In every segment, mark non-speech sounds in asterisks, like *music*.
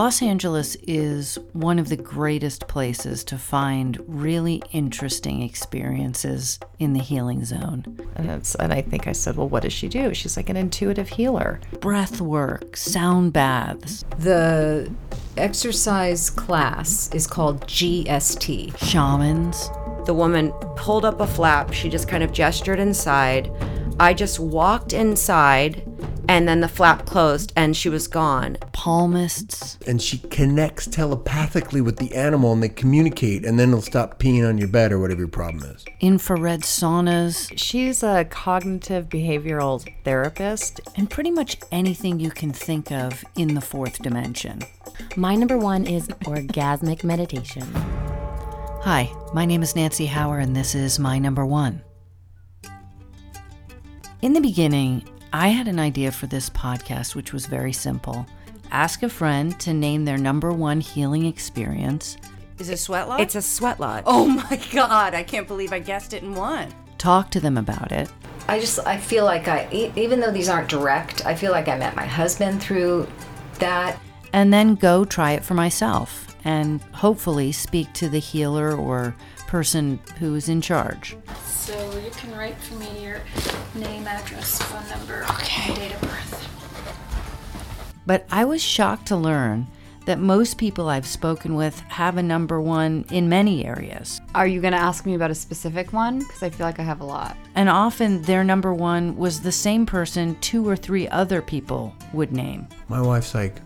Los Angeles is one of the greatest places to find really interesting experiences in the healing zone. And, it's, and I think I said, Well, what does she do? She's like an intuitive healer. Breath work, sound baths, The exercise class is called GST. shamans. The woman pulled up a flap. She just kind of gestured inside. I just walked inside, and then the flap closed, and she was gone. palmists, and she connects telepathically with the animal and they communicate and then it'll stop peeing on your bed or whatever your problem is. infrared saunas, She's a cognitive behavioral therapist. and pretty much anything you can think of in the fourth dimension. My number one is orgasmic meditation. Hi, my name is Nancy Hower, and this is my number one. In the beginning, I had an idea for this podcast, which was very simple ask a friend to name their number one healing experience, Is it sweat lodge? It's a sweat lodge. Oh *laughs* my god! I can't believe I guessed it in one. talk to them about it, I just I feel like I, even though these aren't direct, I feel like I met my husband through that. and then go try it for myself and hopefully speak to the healer or person who's in charge. So you can write for me your name, address, phone number, and date of birth. But I was shocked to learn that most people I've spoken with have a number one in many areas. Are you going to ask me about a specific one? Because I feel like I have a lot. And often their number one was the same person two or three other people would name. My wife's like,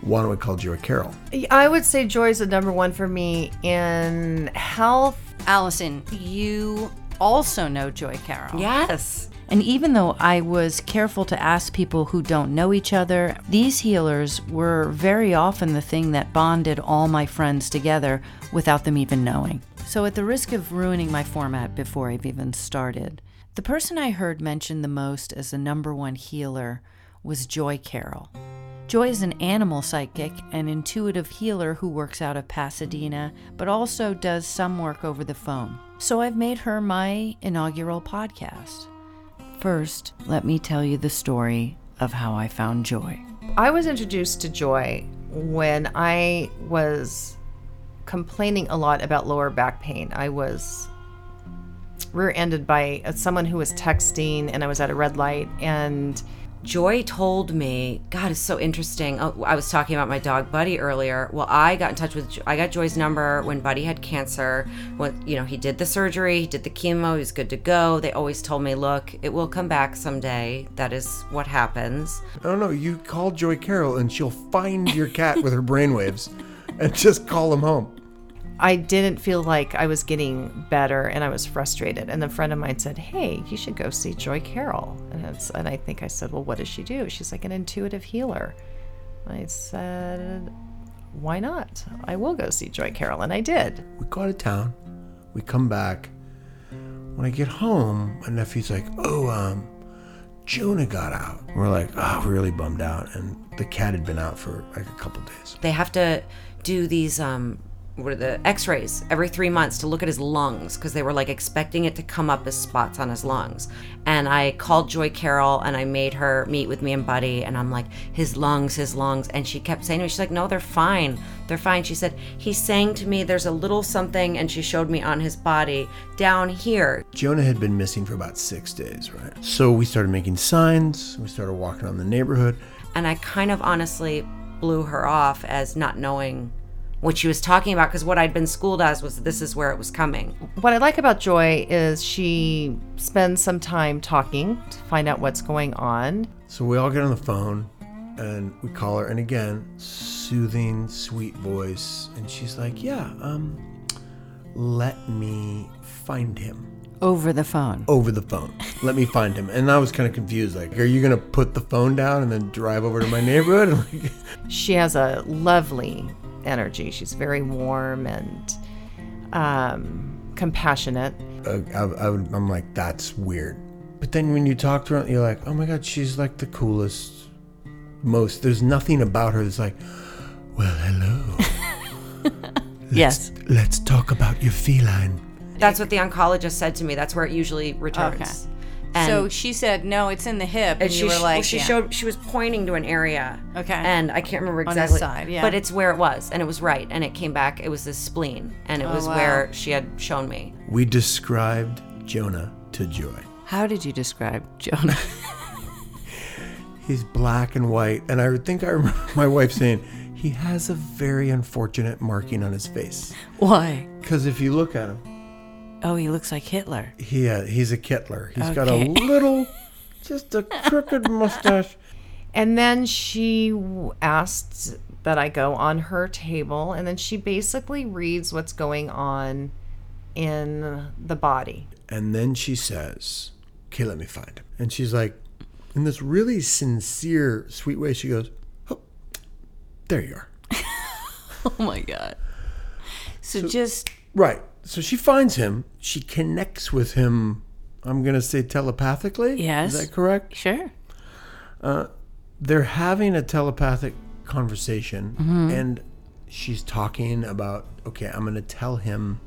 why don't we call Joy Carroll? I would say Joy's the number one for me in health. Allison, you also know Joy Carroll. Yes. And even though I was careful to ask people who don't know each other, these healers were very often the thing that bonded all my friends together without them even knowing. So, at the risk of ruining my format before I've even started, the person I heard mentioned the most as the number one healer was Joy Carroll. Joy is an animal psychic and intuitive healer who works out of Pasadena, but also does some work over the phone. So I've made her my inaugural podcast. First, let me tell you the story of how I found Joy. I was introduced to Joy when I was complaining a lot about lower back pain. I was rear ended by someone who was texting, and I was at a red light, and Joy told me, God, it's so interesting. Oh, I was talking about my dog Buddy earlier. Well, I got in touch with, I got Joy's number when Buddy had cancer. When you know he did the surgery, he did the chemo, he was good to go. They always told me, look, it will come back someday. That is what happens. No, no, you call Joy Carroll and she'll find your cat with her brainwaves and just call him home. I didn't feel like I was getting better and I was frustrated. And a friend of mine said, Hey, you should go see Joy Carroll. And, it's, and I think I said, Well, what does she do? She's like an intuitive healer. I said, Why not? I will go see Joy Carroll. And I did. We go out of town. We come back. When I get home, my nephew's like, "Oh, um, Jonah got out." We're like, "Oh, really bummed out." And the cat had been out for like a couple days. They have to do these um what are the x-rays every three months to look at his lungs because they were like expecting it to come up as spots on his lungs and i called joy carroll and i made her meet with me and buddy and i'm like his lungs his lungs and she kept saying to me she's like no they're fine they're fine she said he's saying to me there's a little something and she showed me on his body down here Jonah had been missing for about six days, right? So we started making signs. We started walking around the neighborhood. and i kind of honestly blew her off as not knowing what she was talking about because what i'd been schooled as was this is where it was coming What I like about Joy is she spends some time talking to find out what's going on. So we all get on the phone and we call her, and again, soothing, sweet voice, and she's like, "Yeah, um, let me find him." Over the phone. over the phone. Let me find him. And I was kind of confused. Like, are you gonna put the phone down and then drive over to my neighborhood? *laughs* She has a lovely energy. She's very warm and um, compassionate. uh, I, I, I'm like, that's weird. But then when you talk to her, you're like, oh my god, she's like the coolest, most. There's nothing about her that's like, well, hello. *laughs* Yes. Let's, let's talk about your feline. That's what the oncologist said to me. That's where it usually returns. And so she said, "No, it's in the hip," and, and you she, were like, well, she yeah. showed she was pointing to an area. Okay. And I can't remember On the exactly. side, yeah. But it's where it was, and it was right, and it came back. It was the spleen, and it Oh, was wow. where she had shown me. We described Jonah to Joy. How did you describe Jonah? *laughs* He's black and white, and I think I remember *laughs* my wife saying he has a very unfortunate marking on his face. Why? Because if you look at him, Oh, he looks like Hitler. he uh, he's a Kittler. He's got a *laughs* little, just a crooked mustache. And then she w- asked that I go on her table, and then she basically reads what's going on in the body. And then she says, "Okay, let me find him." And she's like, in this really sincere, sweet way, she goes, "Oh, there you are." *laughs* Oh my god. So, just Right. So she finds him. She connects with him. I'm gonna say telepathically. Yes. Is that correct? sure. they're having a telepathic conversation Mm-hmm. and she's talking about okay i'm going to tell him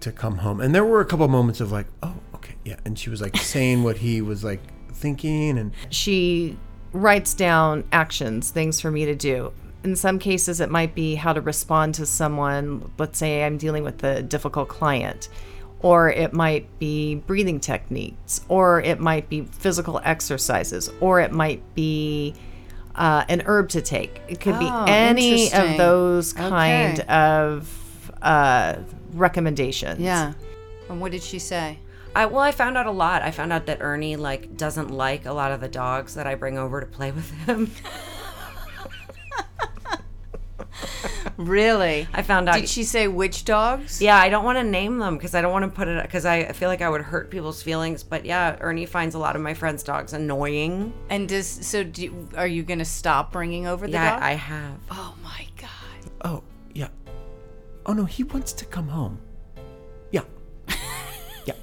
to come home and there were a couple moments of like oh okay yeah and she was like *laughs* saying what he was like thinking and She writes down actions, things for me to do. In some cases, it might be how to respond to someone. Let's say I'm dealing with a difficult client, or it might be breathing techniques, or it might be physical exercises, or it might be uh, an herb to take. It could be Oh, any of those kind Okay. of uh, recommendations. Yeah. And what did she say? I well, I found out a lot. I found out that Ernie like doesn't like a lot of the dogs that I bring over to play with him. *laughs* Really? I found out. Did she say which dogs? Yeah, I don't want to name them because I don't want to put it because I feel like I would hurt people's feelings. But yeah, Ernie finds a lot of my friends' dogs annoying. And does so? Do, are you going to stop bringing over the Yeah, dog? I have. oh my god. oh yeah oh no he wants to come home yeah *laughs* yeah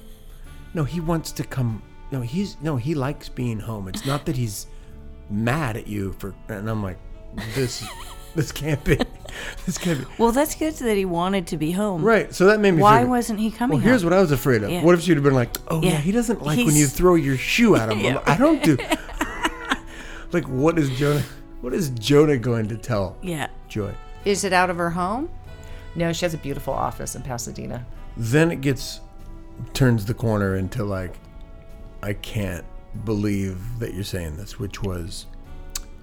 no he wants to come no he's no he likes being home it's not that he's mad at you for and i'm like this *laughs* this can't be this can't be Well, that's good that he wanted to be home. Right. So that made me. Why figure- wasn't he coming? Well, here's home? what I was afraid of. Yeah. What if she'd have been like, "Oh yeah, Yeah. he doesn't like when you throw your shoe at him." *laughs* I'm I don't do. *laughs* like, what is Jonah? What is Jonah going to tell Yeah. Joy? Is it out of her home? No, she has a beautiful office in Pasadena. Then it gets turns the corner into like, I can't believe that you're saying this, which was,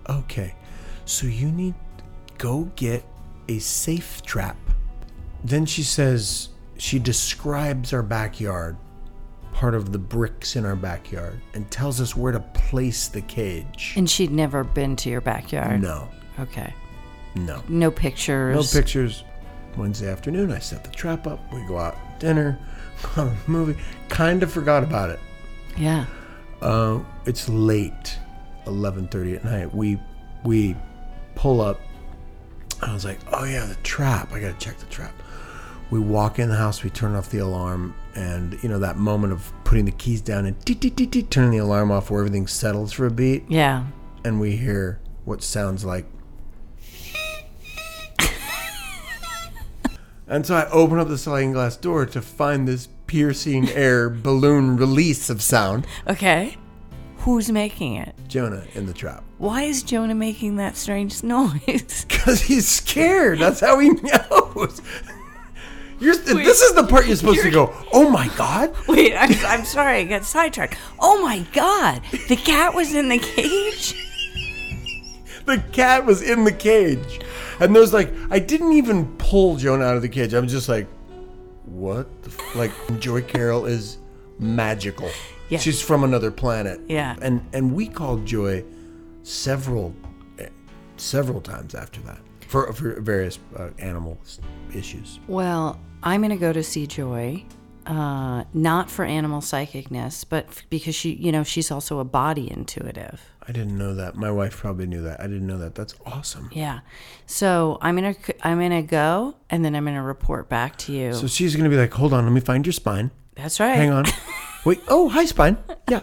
okay, so you need go get a safe trap. Then she says she describes our backyard, part of the bricks in our backyard, and tells us where to place the cage. And she'd never been to your backyard. No, Okay. no. No pictures. No pictures. Wednesday afternoon, I set the trap up. We go out to dinner, *laughs* go a movie. Kind of forgot about it. Yeah. Uh, it's late, eleven thirty at night. We we pull up. I was like, oh yeah, the trap. I gotta check the trap. We walk in the house. We turn off the alarm, and you know that moment of putting the keys down and dee, dee, dee, dee, turning the alarm off, where everything settles for a beat, Yeah. and we hear what sounds like. And so I open up the sliding glass door to find this piercing air balloon release of sound. Okay. Who's making it? Jonah in the trap. Why is Jonah making that strange *laughs* noise? *laughs* Because he's scared. That's how he knows. *laughs* You're, this is the part you're supposed to go, oh my God. Wait, I'm, I'm sorry, I got sidetracked. Oh my god, the cat was in the cage? The cat was in the cage. And there's like, I didn't even pull Jonah out of the cage. I'm just like, what? The f-? Like, Joy Carroll is magical. Yeah. She's from another planet. Yeah. And and we called Joy several several times after that for for various uh, animal issues. Well, I'm going to go to see Joy, uh, not for animal psychicness, but f- because she, you know, she's also a body intuitive. I didn't know that. My wife probably knew that. I didn't know that. That's awesome. Yeah. So I'm gonna I'm gonna go and then I'm gonna report back to you. So she's gonna be like, "Hold on, let me find your spine. That's right. Hang on. *laughs* Wait. Oh, hi, spine. Yeah.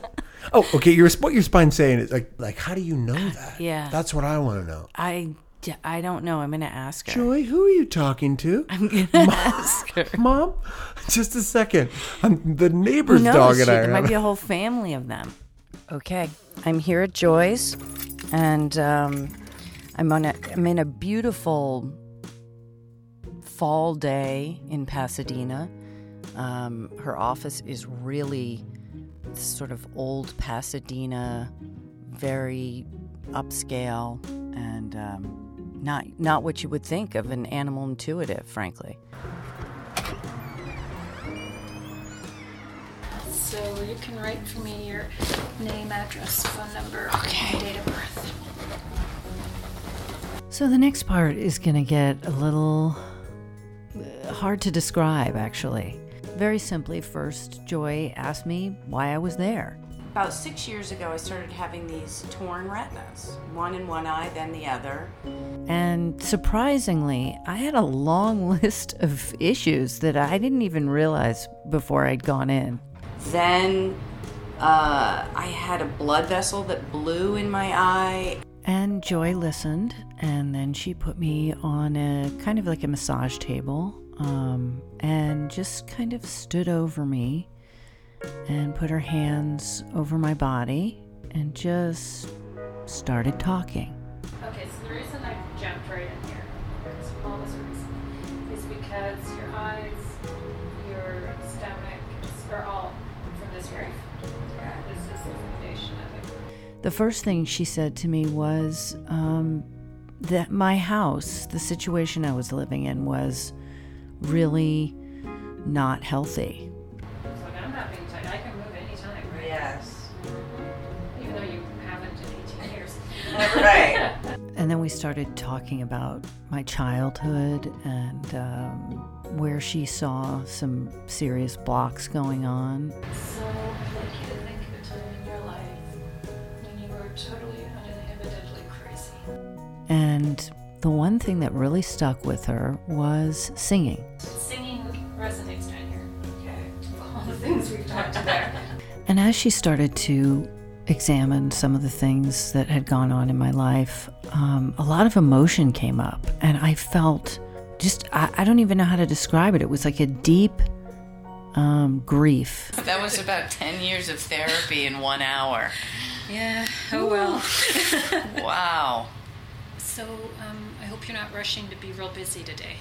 Oh, okay. Your what your spine saying is like like how do you know that? Yeah. That's what I want to know. I I don't know. I'm going to ask her. Joy, who are you talking to? *laughs* I'm going to ask her. Mom, just a second. I'm the neighbor's knows? dog She- and I. there might be a whole family of them. Okay, I'm here at Joy's, and um, I'm on a I'm in a beautiful fall day in Pasadena. Um, her office is really sort of old Pasadena, very upscale, and um, not not what you would think of an animal intuitive, frankly. So you can write for me your name, address, phone number, and date of birth. So the next part is going to get a little uh, hard to describe, actually. Very simply, first, Joy asked me why I was there. About six years ago, I started having these torn retinas, one in one eye, then the other. And surprisingly, I had a long *laughs* list of issues that I didn't even realize before I'd gone in. Then uh, I had a blood vessel that blew in my eye. And Joy listened, and then she put me on a kind of like a massage table um, and just kind of stood over me and put her hands over my body and just started talking. The first thing she said to me was um, that my house, the situation I was living in, was really not healthy. It's like, I'm not being tight, I can move anytime, right? Yes. Even though you haven't in 18 years. Right. *laughs* and then we started talking about my childhood and um, where she saw some serious blocks going on. The one thing that really stuck with her was singing. Singing resonates down here. Okay. All the things we've talked about. And as she started to examine some of the things that had gone on in my life, um, a lot of emotion came up. And I felt just, I, I don't even know how to describe it. It was like a deep um, grief. That was about 10 years of therapy in one hour. Yeah, oh well. Wow. So, um, I hope you're not rushing to be real busy today.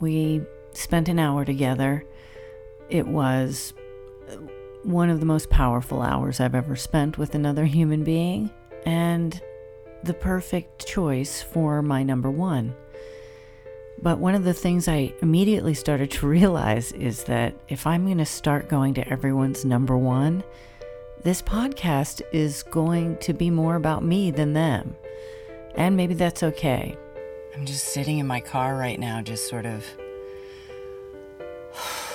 We spent an hour together. It was one of the most powerful hours I've ever spent with another human being, and the perfect choice for my number one. But one of the things I immediately started to realize is that if I'm going to start going to everyone's number one, this podcast is going to be more about me than them. And maybe that's okay. I'm just sitting in my car right now, just sort of. *sighs*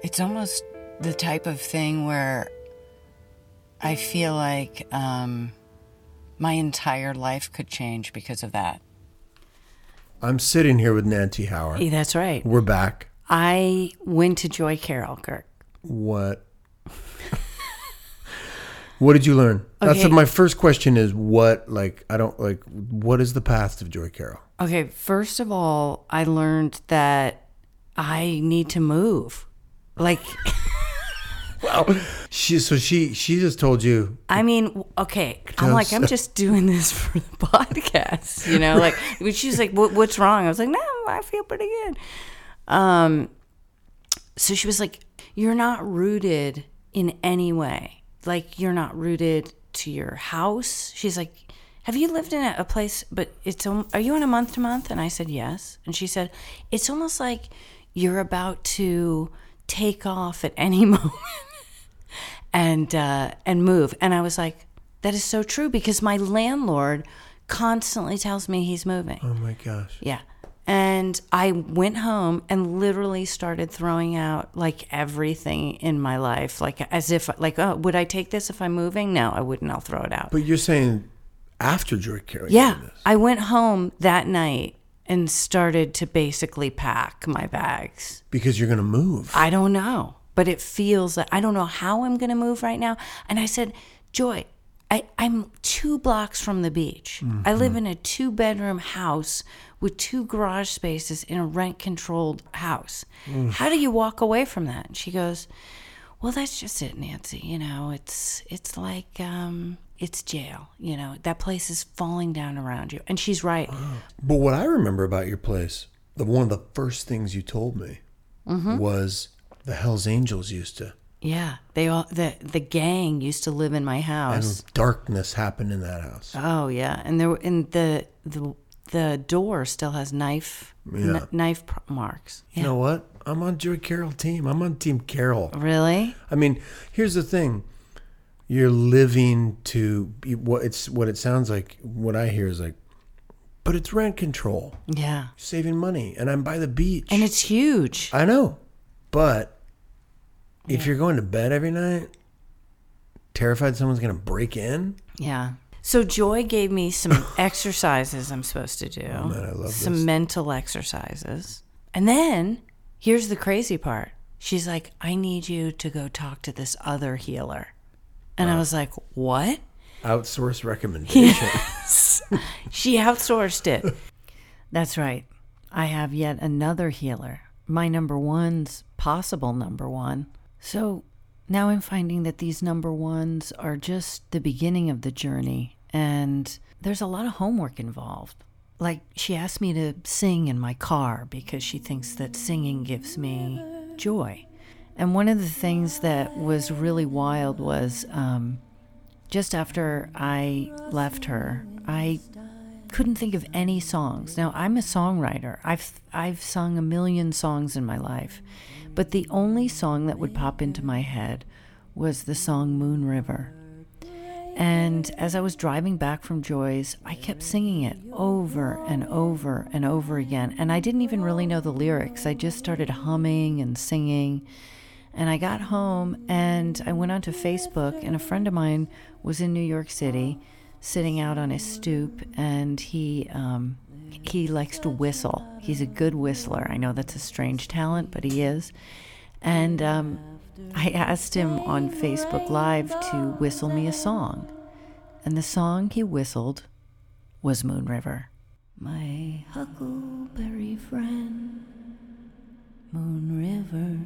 It's almost the type of thing where I feel like um, my entire life could change because of that. I'm sitting here with Nancy Howard. That's right. We're back. I went to Joy Carroll, Kirk. What? What did you learn? That's Okay. my first question. Is what like I don't like. What is the path of Joy Carroll? Okay, first of all, I learned that I need to move. Like, *laughs* Wow. She so she she just told you I mean, okay, I'm like, I'm just doing this *laughs* for the podcast, you know. Like, *laughs* she's like, what, "What's wrong?" I was like, "No, I feel pretty good." Um, so she was like, "You're not rooted in any way. Like, you're not rooted to your house." She's like, "Have you lived in a, place? But it's are you on a month to month?" And I said, "Yes." And she said, "It's almost like you're about to take off at any *laughs* moment." and uh, and move. And I was like, that is so true because my landlord constantly tells me he's moving. Oh my gosh. Yeah. And I went home and literally started throwing out like everything in my life, like as if like, oh, would I take this if I'm moving? No, I wouldn't. I'll throw it out. But you're saying after Joy Carroll. yeah, this. I went home that night and started to basically pack my bags. Because you're gonna move. I don't know, but it feels like I don't know how I'm going to move right now. And I said, Joy, I, I'm two blocks from the beach. I live in a two bedroom house with two garage spaces in a rent controlled house. Mm. How do you walk away from that? And she goes, Well, that's just it, Nancy. You know, it's it's like um it's jail. You know, that place is falling down around you. And she's right. Ah. But what I remember about your place, the one of the first things you told me mm-hmm. was the Hell's Angels used to, Yeah. They all the the gang used to live in my house. and darkness happened in that house. Oh yeah, and there and the the the door still has knife kn- Yeah. knife pr- marks. You know what? I'm on Joy Carroll team. I'm on Team Carroll. Really? I mean, here's the thing: you're living to what it's what it sounds like. What I hear is like, but it's rent control, Yeah. saving money, and I'm by the beach. And it's huge. I know, but if you're going to bed every night, terrified someone's gonna break in, Yeah. So Joy gave me some *laughs* exercises I'm supposed to do. Oh, man, I love some this. mental exercises. And then here's the crazy part. She's like, "I need you to go talk to this other healer." And I was like, "What?" outsource recommendation. Yes. *laughs* She outsourced it. That's right. I have yet another healer, my number one's possible number one. So now I'm finding that these number ones are just the beginning of the journey, and there's a lot of homework involved. Like, she asked me to sing in my car because she thinks that singing gives me joy. And one of the things that was really wild was um, just after I left her, I couldn't think of any songs. Now I'm a songwriter. I've I've sung a million songs in my life, but the only song that would pop into my head was the song Moon River. And as I was driving back from Joy's, I kept singing it over and over and over again. And I didn't even really know the lyrics. I just started humming and singing. And I got home and I went onto Facebook, and a friend of mine was in New York City sitting out on his stoop, and he. Um, he likes to whistle. He's a good whistler. I know that's a strange talent, but he is. And um, I asked him on Facebook Live to whistle me a song. And the song he whistled was Moon River. My huckleberry friend, Moon River,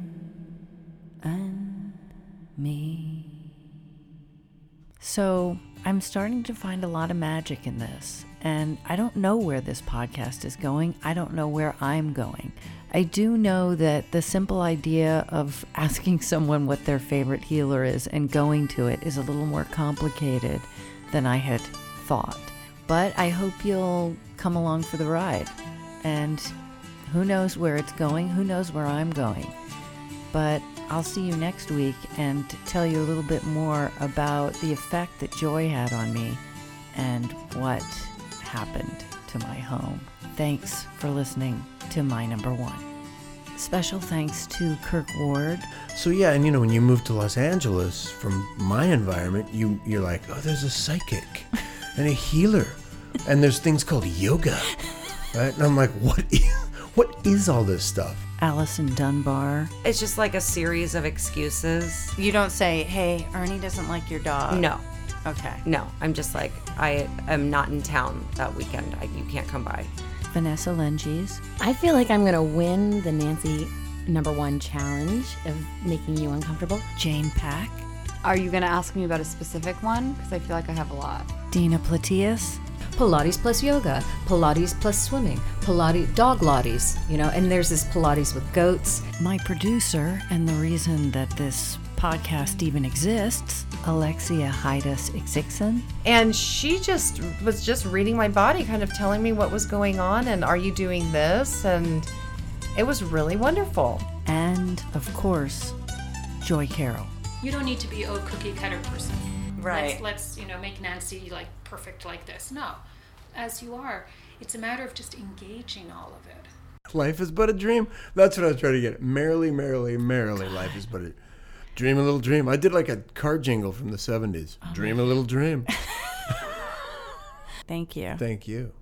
and me. So I'm starting to find a lot of magic in this. And I don't know where this podcast is going. I don't know where I'm going. I do know that the simple idea of asking *laughs* someone what their favorite healer is and going to it is a little more complicated than I had thought. But I hope you'll come along for the ride. And who knows where it's going? Who knows where I'm going? But I'll see you next week and tell you a little bit more about the effect that joy had on me and what happened to my home. Thanks for listening to My Number One. Special thanks to Kirk Ward. So yeah, and you know when you move to Los Angeles from my environment, you you're like, oh, there's a psychic *laughs* and a healer, and there's things called yoga, right? And I'm like, what? Is, what is all this stuff? Allison Dunbar. It's just like a series of excuses. You don't say, hey, Ernie doesn't like your dog. No, Okay. no. I'm just like, I am not in town that weekend. I, you can't come by. Vanessa Lengies. I feel like I'm gonna win the Nancy number one challenge of making you uncomfortable. Jane Pack. Are you gonna ask me about a specific one? Because I feel like I have a lot. Dina Platias. Pilates plus yoga, Pilates plus swimming, Pilates dog Pilates, you know, and there's this Pilates with goats. My producer, and the reason that this podcast even exists, Alexia Haidas Ixixon. And she just was just reading my body, kind of telling me what was going on and are you doing this? And it was really wonderful. And, of course, Joy Carroll. You don't need to be a cookie cutter person. Right. Let's, let's you know make Nancy like perfect like this. No, as you are, it's a matter of just engaging all of it. Life is but a dream. That's what I was trying to get. Merrily, merrily, merrily. Life is but a dream, a little dream. I did like a car jingle from the '70s. Dream a little dream. *laughs* Thank you. Thank you.